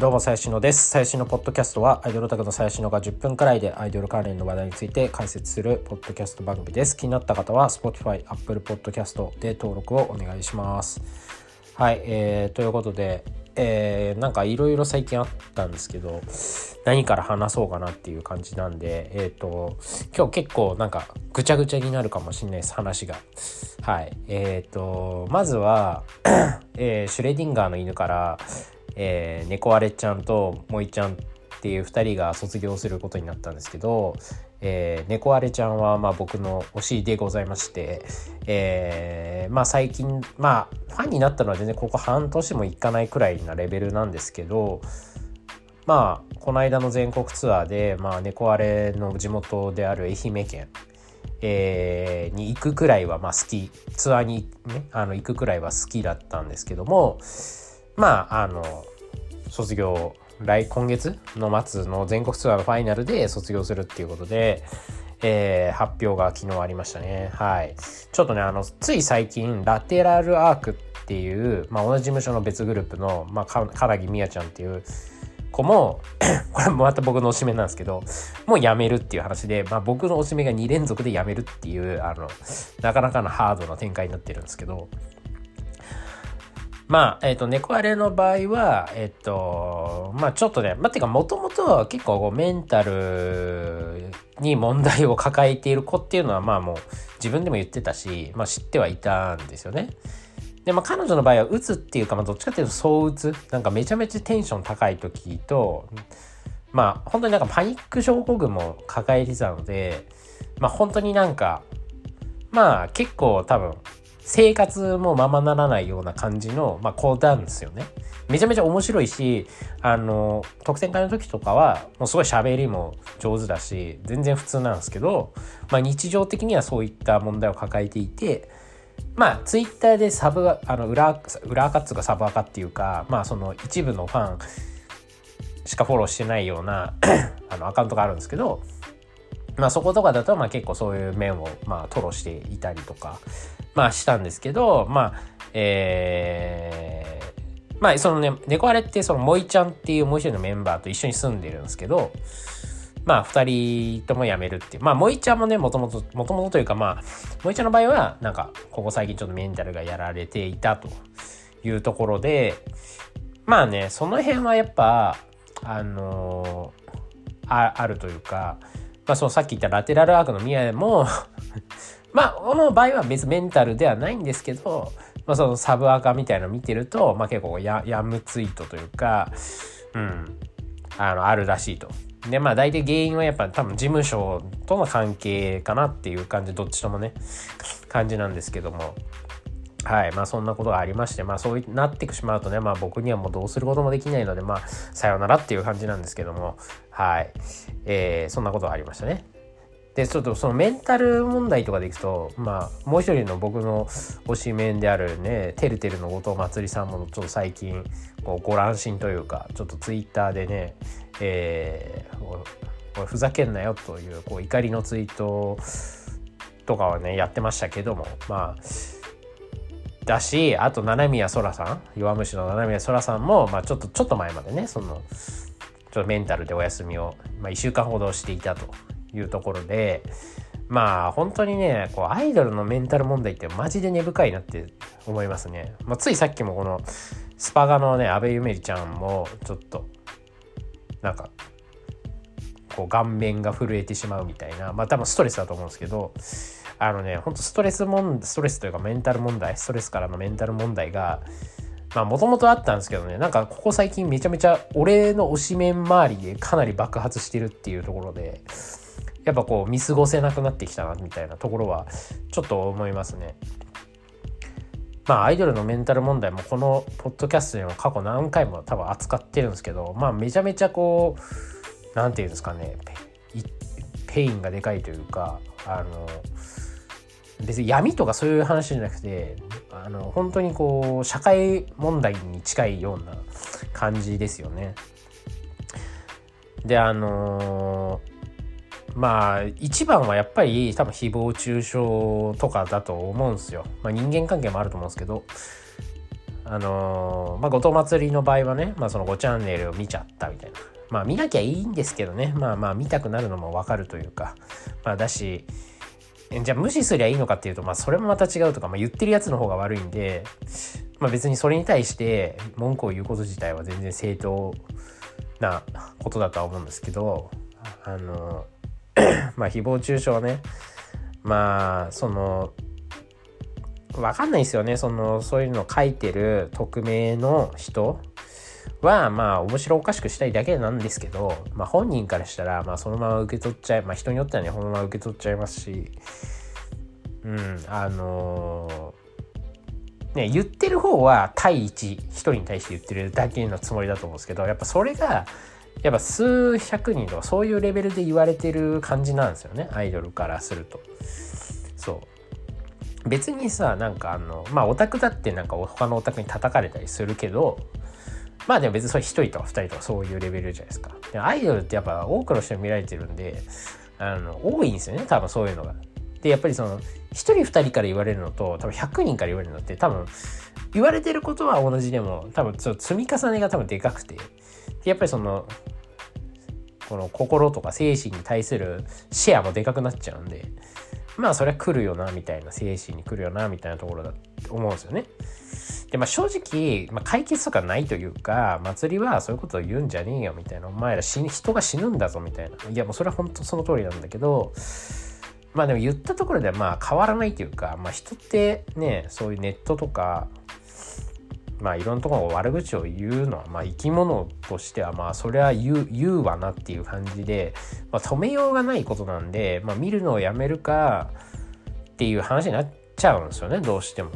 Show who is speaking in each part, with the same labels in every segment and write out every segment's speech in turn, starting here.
Speaker 1: どうも、最新のです。最新のポッドキャストは、アイドルタクの最新のが10分くらいでアイドル関連の話題について解説するポッドキャスト番組です。気になった方は、Spotify、Apple Podcast で登録をお願いします。はい、えー、ということで、えー、なんかいろいろ最近あったんですけど、何から話そうかなっていう感じなんで、えっ、ー、と、今日結構なんかぐちゃぐちゃになるかもしれないです、話が。はい。えっ、ー、と、まずは、えー、シュレディンガーの犬から、えー、猫アレちゃんとモイちゃんっていう2人が卒業することになったんですけど、えー、猫アレちゃんはまあ僕の推しでございまして、えー、まあ最近まあファンになったのは全然ここ半年もいかないくらいなレベルなんですけどまあこの間の全国ツアーで、まあ、猫アレの地元である愛媛県えー、に行くくらいはまあ好きツアーに、ね、あの行くくらいは好きだったんですけどもまああの卒業来今月の末の全国ツアーのファイナルで卒業するっていうことで、えー、発表が昨日ありましたね。はい。ちょっとね、あの、つい最近、ラテラルアークっていう、まあ、同じ事務所の別グループの、まあ、か、唐木みやちゃんっていう子も これもまた僕の推しメなんですけど、もう辞めるっていう話で、まあ、僕の推しメが2連続で辞めるっていう、あの、なかなかのハードな展開になってるんですけど、まあ、えっ、ー、と、猫アレの場合は、えっ、ー、と、まあちょっとね、まあ、てか、もともと結構メンタルに問題を抱えている子っていうのは、まあもう自分でも言ってたし、まあ知ってはいたんですよね。で、まあ彼女の場合は、うつっていうか、まあどっちかっていうと、そううつ。なんかめちゃめちゃテンション高い時と、まあ本当になんかパニック症候群も抱えてたので、まあ本当になんか、まあ結構多分、生活もままならないような感じの、まあ、子なんですよね。めちゃめちゃ面白いし、あの、特選会の時とかは、もうすごい喋りも上手だし、全然普通なんですけど、まあ、日常的にはそういった問題を抱えていて、まあ、ツイッターでサブ、あの、裏、裏垢っつうかサブ垢っていうか、まあ、その一部のファンしかフォローしてないような あの、アカウントがあるんですけど、まあそことかだとまあ結構そういう面をまあ吐露していたりとかまあしたんですけどまあえー、まあそのね猫アレってその萌ちゃんっていうもう一人のメンバーと一緒に住んでるんですけどまあ二人とも辞めるっていう。まあ萌ちゃんもねもともともともとというかまあ萌ちゃんの場合はなんかここ最近ちょっとメンタルがやられていたというところでまあねその辺はやっぱあのー、ああるというかまあ、そのさっき言ったラテラルアークの宮もまあ、この場合は別メンタルではないんですけど、まあ、そのサブアカみたいなの見てると、まあ、結構ややむツイートというか、うん、あの、あるらしいと。で、まあ大体原因はやっぱ多分事務所との関係かなっていう感じ、どっちともね、感じなんですけども。はい。まあそんなことがありまして、まあそうなってしまうとね、まあ僕にはもうどうすることもできないので、まあさよならっていう感じなんですけども、はい。えー、そんなことがありましたね。で、ちょっとそのメンタル問題とかでいくと、まあもう一人の僕の推しメンであるね、てるてるの後藤まつりさんもちょっと最近、こうご乱心というか、ちょっとツイッターでね、えー、ふざけんなよというこう怒りのツイートとかはねやってましたけどもまあだしあと七宮そらさん弱虫の七宮そらさんも、まあ、ちょっとちょっと前までねそのちょっとメンタルでお休みを、まあ、1週間ほどしていたと。いうところでまあ本当にねこうアイドルのメンタル問題ってマジで根深いなって思いますね、まあ、ついさっきもこのスパガのね阿部ゆめりちゃんもちょっとなんかこう顔面が震えてしまうみたいなまあ多分ストレスだと思うんですけどあのね、ほんとストレスもん、ストレスというかメンタル問題、ストレスからのメンタル問題が、まあもともとあったんですけどね、なんかここ最近めちゃめちゃ俺の推しメン周りでかなり爆発してるっていうところで、やっぱこう見過ごせなくなってきたなみたいなところはちょっと思いますね。まあアイドルのメンタル問題もこのポッドキャストでも過去何回も多分扱ってるんですけど、まあめちゃめちゃこう、なんていうんですかね、 pain がでかいというか、あの、別に闇とかそういう話じゃなくてあの本当にこう社会問題に近いような感じですよね。であの、まあ一番はやっぱり多分誹謗中傷とかだと思うんすよ。まあ、人間関係もあると思うんですけどあのー、まあ、後藤祭りの場合はね、まあ、その5チャンネルを見ちゃったみたいな。まあ、見なきゃいいんですけどね。まあまあ、見たくなるのもわかるというか。まあ、だし、じゃあ無視すりゃいいのかっていうと、まあ、それもまた違うとか、まあ、言ってるやつの方が悪いんで、まあ、別にそれに対して文句を言うこと自体は全然正当なことだとは思うんですけど、あの、まあ、誹謗中傷ね、まあ、その、わかんないですよね。その、そういうの書いてる匿名の人は、まあ、面白おかしくしたいだけなんですけど、まあ、本人からしたら、まあ、そのまま受け取っちゃい、まあ、人によってはね、そのまま受け取っちゃいますし、うん、あのー、ね、言ってる方は対一、一人に対して言ってるだけのつもりだと思うんですけど、やっぱそれが、やっぱ数百人とかそういうレベルで言われてる感じなんですよね、アイドルからすると。そう。別にさ、なんかあの、まあオタクだってなんか他のオタクに叩かれたりするけど、まあでも別にそれ1人とか2人とかそういうレベルじゃないですか。でアイドルってやっぱ多くの人に見られてるんで、あの、多いんですよね、多分そういうのが。で、やっぱりその、1人2人から言われるのと、多分100人から言われるのって多分、言われてることは同じでも、多分積み重ねが多分でかくて、やっぱりその、この心とか精神に対するシェアもでかくなっちゃうんで、まあそれは来るよな、みたいな、精神に来るよな、みたいなところだと思うんですよね。で、まあ正直、まあ、解決とかないというか、祭りはそういうことを言うんじゃねえよみたいな、お前ら死人が死ぬんだぞみたいな。いやもうそれは本当その通りなんだけど、まあでも言ったところではまあ変わらないというか、まあ人ってね、そういうネットとか、まあいろんなところの悪口を言うのは、まあ生き物としてはまあそれは言う、言うわなっていう感じで、まあ止めようがないことなんで、まあ見るのをやめるかっていう話になっちゃうんですよね、どうしても。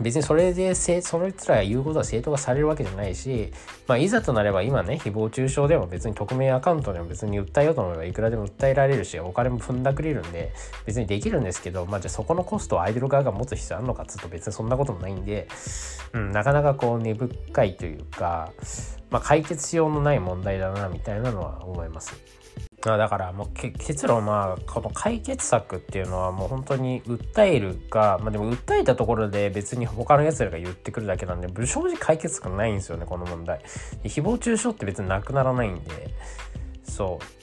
Speaker 1: 別にそれで、そいつら言うことは正当化されるわけじゃないし、まあ、いざとなれば今ね、誹謗中傷でも別に匿名アカウントでも別に訴えようと思えばいくらでも訴えられるし、お金も踏んだくれるんで、別にできるんですけど、まあ、じゃあそこのコストをアイドル側が持つ必要あるのかっつうと別にそんなこともないんで、うん、なかなかこう根深いというか、まあ、解決しようのない問題だな、みたいなのは思います。だからもう結論まあこの解決策っていうのはもう本当に訴えるかまあでも訴えたところで別に他の奴らが言ってくるだけなんで正直解決策ないんですよねこの問題。誹謗中傷って別になくならないんで。そう。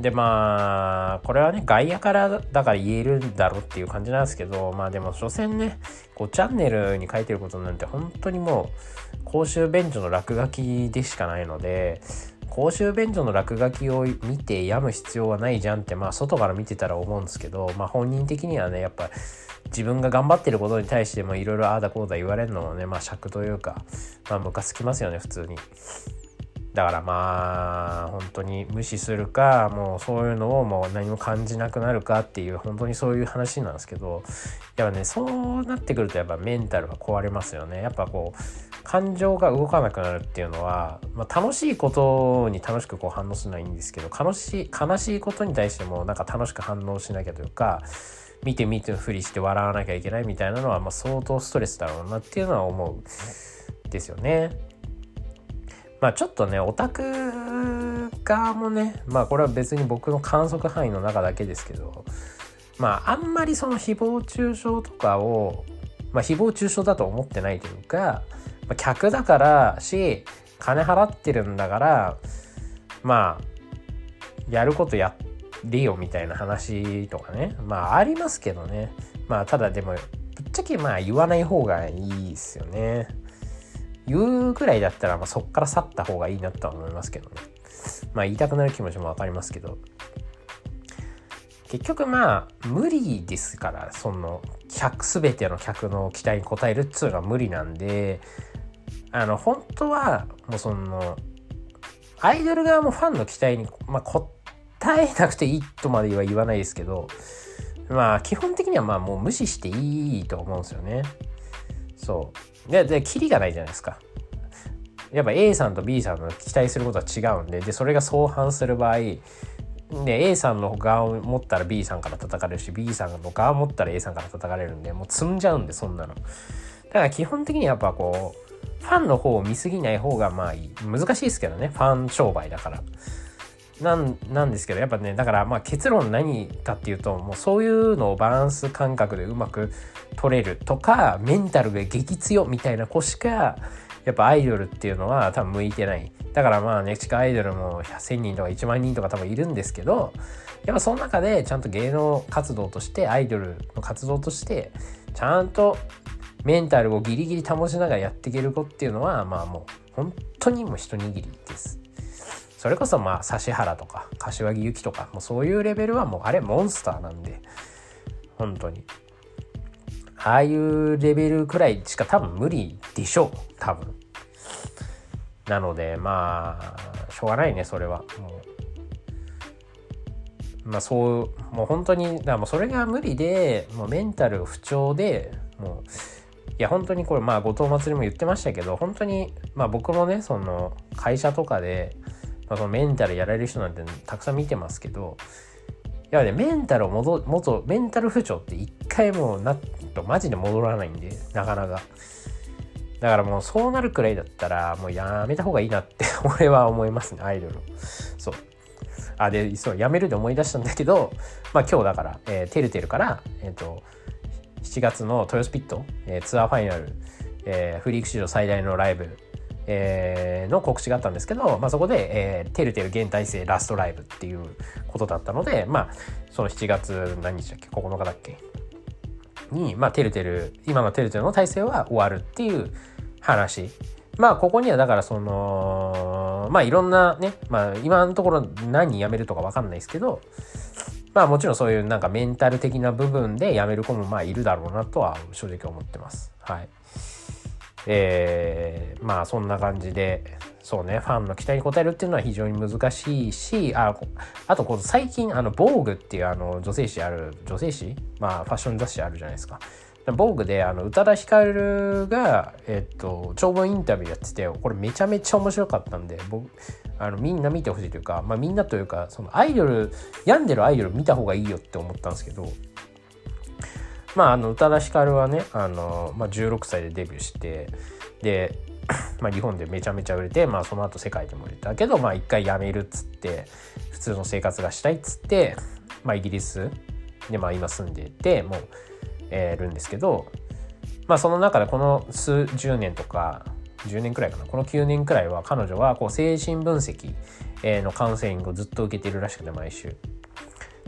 Speaker 1: でまあこれはね外野からだから言えるんだろうっていう感じなんですけどまあでも所詮ねこうチャンネルに書いてることなんて本当にもう公衆便所の落書きでしかないので公衆便所の落書きを見て病む必要はないじゃんってまあ外から見てたら思うんですけどまあ本人的にはねやっぱ自分が頑張ってることに対してもいろいろああだこうだ言われるのはねまあ尺というかまあムカつきますよね普通に。だからまあ本当に無視するかもうそういうのをもう何も感じなくなるかっていう本当にそういう話なんですけどやっぱねそうなってくるとやっぱメンタルが壊れますよねやっぱこう感情が動かなくなるっていうのは、まあ、楽しいことに楽しくこう反応しないんですけど悲しい悲しいことに対してもなんか楽しく反応しなきゃというか見て見てふりして笑わなきゃいけないみたいなのは、まあ、相当ストレスだろうなっていうのは思うですよね。まあちょっとね、オタク側もね、まあこれは別に僕の観測範囲の中だけですけど、まああんまりその誹謗中傷とかを、まあ誹謗中傷だと思ってないというか、ま、客だからし、金払ってるんだから、まあ、やることやれよみたいな話とかね。まあありますけどね。まあただでも、ぶっちゃけまあ言わない方がいいですよね。言うぐらいだったら、まあ、そっから去った方がいいなとは思いますけどね。まあ言いたくなる気持ちもわかりますけど。結局まあ無理ですからその客全ての客の期待に応えるっつうのは無理なんであの本当はもうそのアイドル側もファンの期待に、まあ、答えなくていいとまでは言わないですけどまあ基本的にはまあもう無視していいと思うんですよね。そうで、で、キリがないじゃないですか。やっぱ A さんと B さんの期待することは違うんで、で、それが相反する場合、で、A さんの側を持ったら B さんから叩かれるし、B さんの側を持ったら A さんから叩かれるんで、もう積んじゃうんで、そんなの。だから基本的にやっぱこう、ファンの方を見すぎない方がまあいい。難しいですけどね、ファン商売だから。なんなんですけどやっぱねだからまあ結論何かっていうともうそういうのをバランス感覚でうまく取れるとかメンタルが激強みたいな子しかやっぱアイドルっていうのは多分向いてないだからまあね地下アイドルも1,000人とか1万人とか多分いるんですけどやっぱその中でちゃんと芸能活動としてアイドルの活動としてちゃんとメンタルをギリギリ保ちながらやっていける子っていうのはまあもう本当にもう一握りです。それこそまあ指原とか柏木由紀とかもうそういうレベルはもうあれモンスターなんで本当に。ああいうレベルくらいしか多分無理でしょう多分。なのでまあしょうがないねそれは。もう。まあそうもう本当にだもうそれが無理でもうメンタル不調でもういや本当にこれまあ後藤祭りも言ってましたけど本当にまあ僕もねその会社とかで、まあ、そのメンタルやられる人なんてたくさん見てますけどいやねメンタルを戻元メンタル不調って一回もうなっとマジで戻らないんでなかなか。だからもうそうなるくらいだったらもうやめた方がいいなって 俺は思いますねアイドルそう。あでそうやめるで思い出したんだけどまあ今日だから、えー、てるてるからえっ、ー、と7月の豊洲ピット、えー、ツアーファイナル、えー、フリーク史上最大のライブ、えー、の告知があったんですけど、まあ、そこで、えー、てるてる現体制ラストライブっていうことだったので、まあ、その7月何日だっけ9日だっけに、まあ、てるてる今のてるてるの体制は終わるっていう話。まあここにはだからそのまあいろんなねまあ今のところ何人辞めるとか分かんないですけどまあもちろんそういうなんかメンタル的な部分で辞める子もまあいるだろうなとは正直思ってます。はい。えー、まあそんな感じで、そうね、ファンの期待に応えるっていうのは非常に難しいし、ああとこの最近、あの、防具っていうあの女性誌ある、女性誌？まあファッション雑誌あるじゃないですか。防具であの宇多田ヒカルが、えっと、長文インタビューやっててこれめちゃめちゃ面白かったんで僕あのみんな見てほしいというか、まあ、みんなというかそのアイドル病んでるアイドル見た方がいいよって思ったんですけどまああの宇多田ヒカルはねあの、まあ、16歳でデビューしてで、まあ、日本でめちゃめちゃ売れて、まあ、その後世界でも売れたけど、まあ、一回辞めるっつって普通の生活がしたいっつって、まあ、イギリスで、まあ、今住んでてもう、えー、るんですけどまあその中でこの数十年とか10年くらいかな。この9年くらいは彼女はこう精神分析のカウンセリングをずっと受けているらしくて毎週。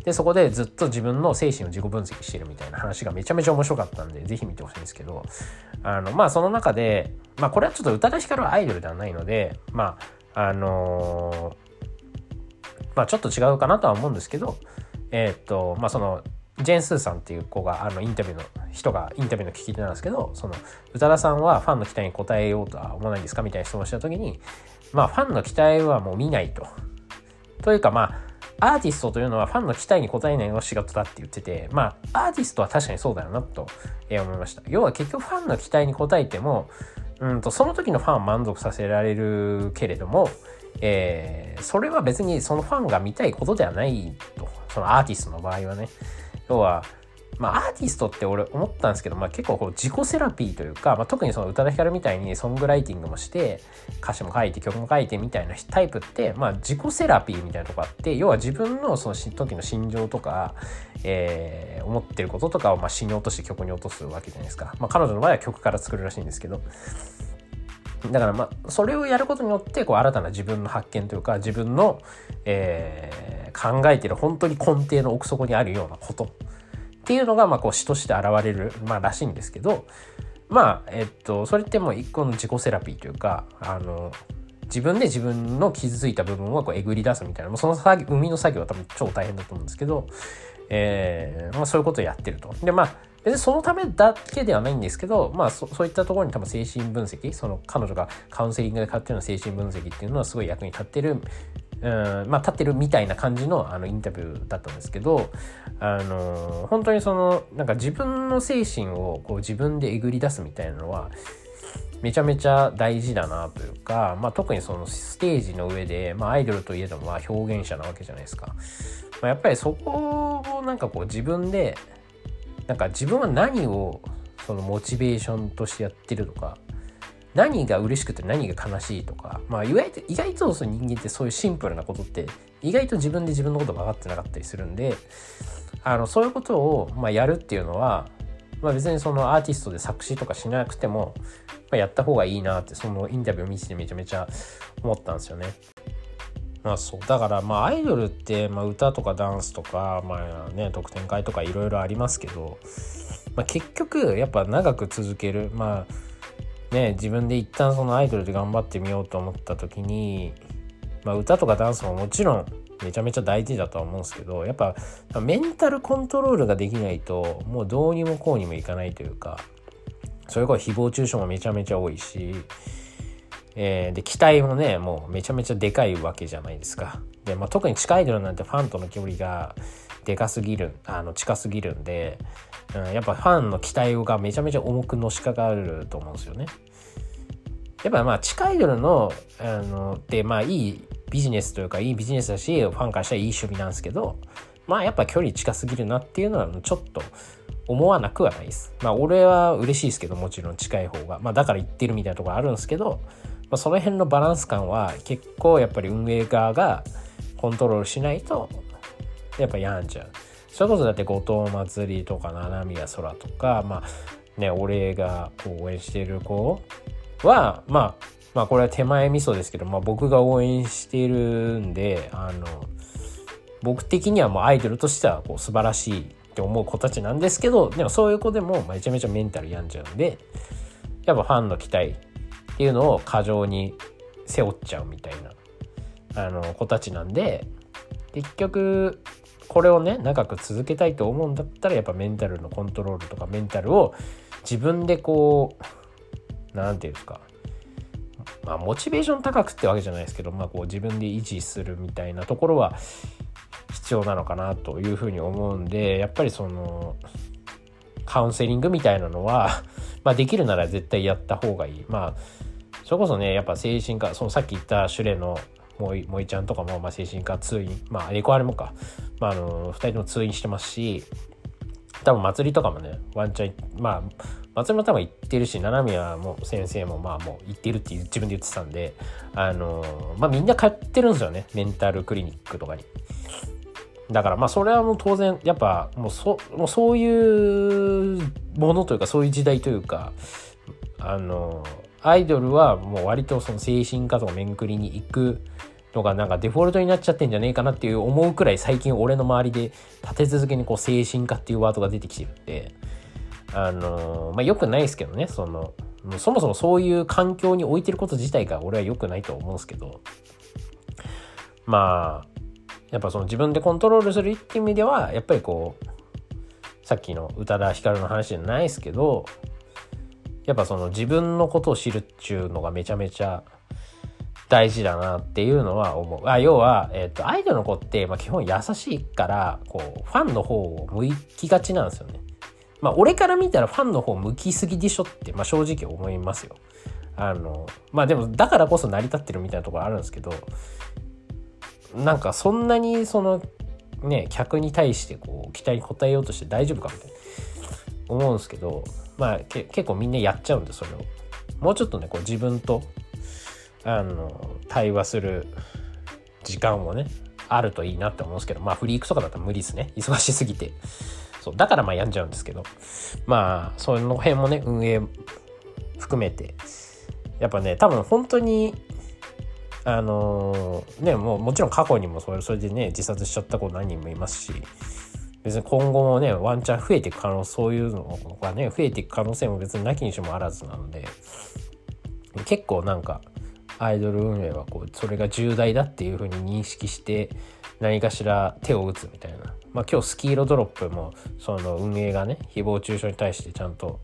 Speaker 1: でそこでずっと自分の精神を自己分析してるみたいな話がめちゃめちゃ面白かったんでぜひ見てほしいんですけどあのまあその中でまあこれはちょっと宇多田ヒカルはアイドルではないのでまああのー、まあちょっと違うかなとは思うんですけどえー、っとまあそのジェーン・スーさんっていう子があのインタビューの人がインタビューの聞き手なんですけどその宇多田さんはファンの期待に応えようとは思わないんですか？みたいな質問をした時にまあファンの期待はもう見ないと。というかまあアーティストというのはファンの期待に応えないのが仕事だって言っててまあアーティストは確かにそうだよなと思いました。要は結局ファンの期待に応えてもうんとその時のファンを満足させられるけれども、えー、それは別にそのファンが見たいことではないとそのアーティストの場合はね。要は、まあ、アーティストって俺思ったんですけど、まあ、結構こう自己セラピーというか、まあ、特にその宇多田ヒカルみたいにソングライティングもして歌詞も書いて曲も書いてみたいなタイプって、まあ、自己セラピーみたいなとこあって要は自分のその時の心情とか、えー、思ってることとかをまあ詩に落として曲に落とすわけじゃないですか、まあ、彼女の場合は曲から作るらしいんですけど。だからまあそれをやることによってこう新たな自分の発見というか自分の、えー、考えてる本当に根底の奥底にあるようなことっていうのが、まあ、こう詩として現れる、まあ、らしいんですけど、まあ、えっと、それってもう一個の自己セラピーというか、あの、自分で自分の傷ついた部分をこうえぐり出すみたいな、もうその作業、生みの作業は多分超大変だと思うんですけど、えー、まあそういうことをやってると。で、まあ、別にそのためだけではないんですけど、まあそそういったところに多分精神分析、その彼女がカウンセリングで買ってるような精神分析っていうのはすごい役に立ってるうんまあ、立ってるみたいな感じのあのインタビューだったんですけど、あの本当にそのなんか自分の精神をこう自分でえぐり出すみたいなのはめちゃめちゃ大事だなというか、まあ、特にそのステージの上で、まあ、アイドルといえどもまあ表現者なわけじゃないですか。まあ、やっぱりそこをなんかこう自分でなんか自分は何をそのモチベーションとしてやってるとか何が嬉しくて何が悲しいとか、まあ、意外と意外とその人間ってそういうシンプルなことって意外と自分で自分のこと分かってなかったりするんであのそういうことを、まあ、やるっていうのは、まあ、別にそのアーティストで作詞とかしなくても、まあ、やった方がいいなってそのインタビューを見ててめちゃめちゃ思ったんですよね。まあそうだからまあアイドルって、まあ、歌とかダンスとかまあね特典会とかいろいろありますけど、まあ、結局やっぱ長く続けるまあね自分で一旦そのアイドルで頑張ってみようと思った時に、まあ、歌とかダンスももちろんめちゃめちゃ大事だとは思うんですけどやっぱメンタルコントロールができないともうどうにもこうにもいかないというかそれこそ誹謗中傷もめちゃめちゃ多いし、えー、で期待もねもうめちゃめちゃでかいわけじゃないですか。で、まあ、特に地下アイドルなんてファンとの距離がでかすぎるあの近すぎるんで、うん、やっぱファンの期待がめちゃめちゃ重くのしかかると思うんですよね。やっぱまあ地下アイドルのあのでまあいいビジネスというかいいビジネスだしファンからしたらいい趣味なんですけどまあやっぱ距離近すぎるなっていうのはちょっと思わなくはないです。まあ俺は嬉しいですけどもちろん近い方がまあだから言ってるみたいなところあるんですけど、まあ、その辺のバランス感は結構やっぱり運営側がコントロールしないとやっぱ病んじゃう。それこそだって後藤祭りとか七宮空とかまあね俺が応援している子はまあまあこれは手前味噌ですけど、まあ、僕が応援しているんであの僕的にはもうアイドルとしてはこう素晴らしいって思う子たちなんですけどでもそういう子でもめちゃめちゃメンタル病んじゃうんでやっぱファンの期待っていうのを過剰に背負っちゃうみたいなあの子たちなんで結局これをね長く続けたいと思うんだったらやっぱメンタルのコントロールとかメンタルを自分でこう何て言うんですかまあ、モチベーション高くってわけじゃないですけど、まあ、こう自分で維持するみたいなところは必要なのかなというふうに思うんでやっぱりそのカウンセリングみたいなのは まあ、できるなら絶対やった方がいい。まあそれこそねやっぱ精神科そのさっき言ったシュレの萌いちゃんとかも、まあ、精神科通院まあエコアレもか、まあ、あの2人とも通院してますし多分祭りとかもねワンチャンまあ松村多分言ってるし七宮も先生もまあもう言ってるって自分で言ってたんであのまあみんな通ってるんですよねメンタルクリニックとかに。だからまあそれはもう当然やっぱもうそもうそういうものというかそういう時代というかあのアイドルはもう割とその精神科とか面クリに行くのがなんかデフォルトになっちゃってんじゃねえかなっていう思うくらい最近俺の周りで立て続けにこう精神科っていうワードが出てきてるんであのまあ良くないですけどね。そのそもそもそういう環境に置いてること自体が俺は良くないと思うんですけど。まあやっぱその自分でコントロールするっていう意味ではやっぱりこうさっきの宇多田ヒカルの話じゃないですけどやっぱその自分のことを知るっちゅうのがめちゃめちゃ大事だなっていうのは思う。あ要は、えっ、ー、と、アイドルの子って、まあ、基本優しいから、こう、ファンの方を向きがちなんですよね。まあ、俺から見たらファンの方向きすぎでしょって、まあ、正直思いますよ。あの、まあでも、だからこそ成り立ってるみたいなところあるんですけど、なんかそんなにその、ね、客に対してこう、期待に応えようとして大丈夫かみたいな思うんですけど、まあけ結構みんなやっちゃうんで、それを。もうちょっとね、こう自分と、あの、対話する時間をね、あるといいなって思うんですけど、まあフリークとかだったら無理ですね。忙しすぎて。そうだからまあ病んじゃうんですけどまあその辺もね運営含めてやっぱね多分本当にあのー、ねもうもちろん過去にもそれそれでね自殺しちゃった子何人もいますし別に今後もねワンチャン増えていく可能そういうのがね増えていく可能性も別になきにしもあらずなので結構なんかアイドル運営はこうそれが重大だっていうふうに認識して何かしら手を打つみたいな。まあ、今日スキーロドロップもその運営がね誹謗中傷に対してちゃんと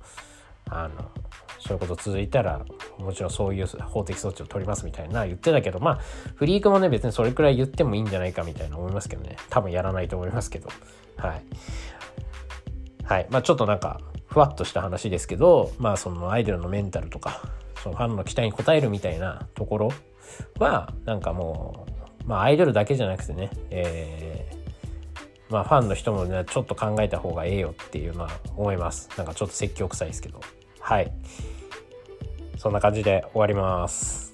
Speaker 1: あのそういうこと続いたらもちろんそういう法的措置を取りますみたいな言ってたけどまあフリークもね別にそれくらい言ってもいいんじゃないかみたいな思いますけどね。多分やらないと思いますけど。はい。はいまあちょっとなんかふわっとした話ですけどまあそのアイドルのメンタルとかそのファンの期待に応えるみたいなところはなんかもうまあアイドルだけじゃなくてねえーまあファンの人もねちょっと考えた方がええよっていうのは思います。なんかちょっと説教臭いですけど。はい。そんな感じで終わります。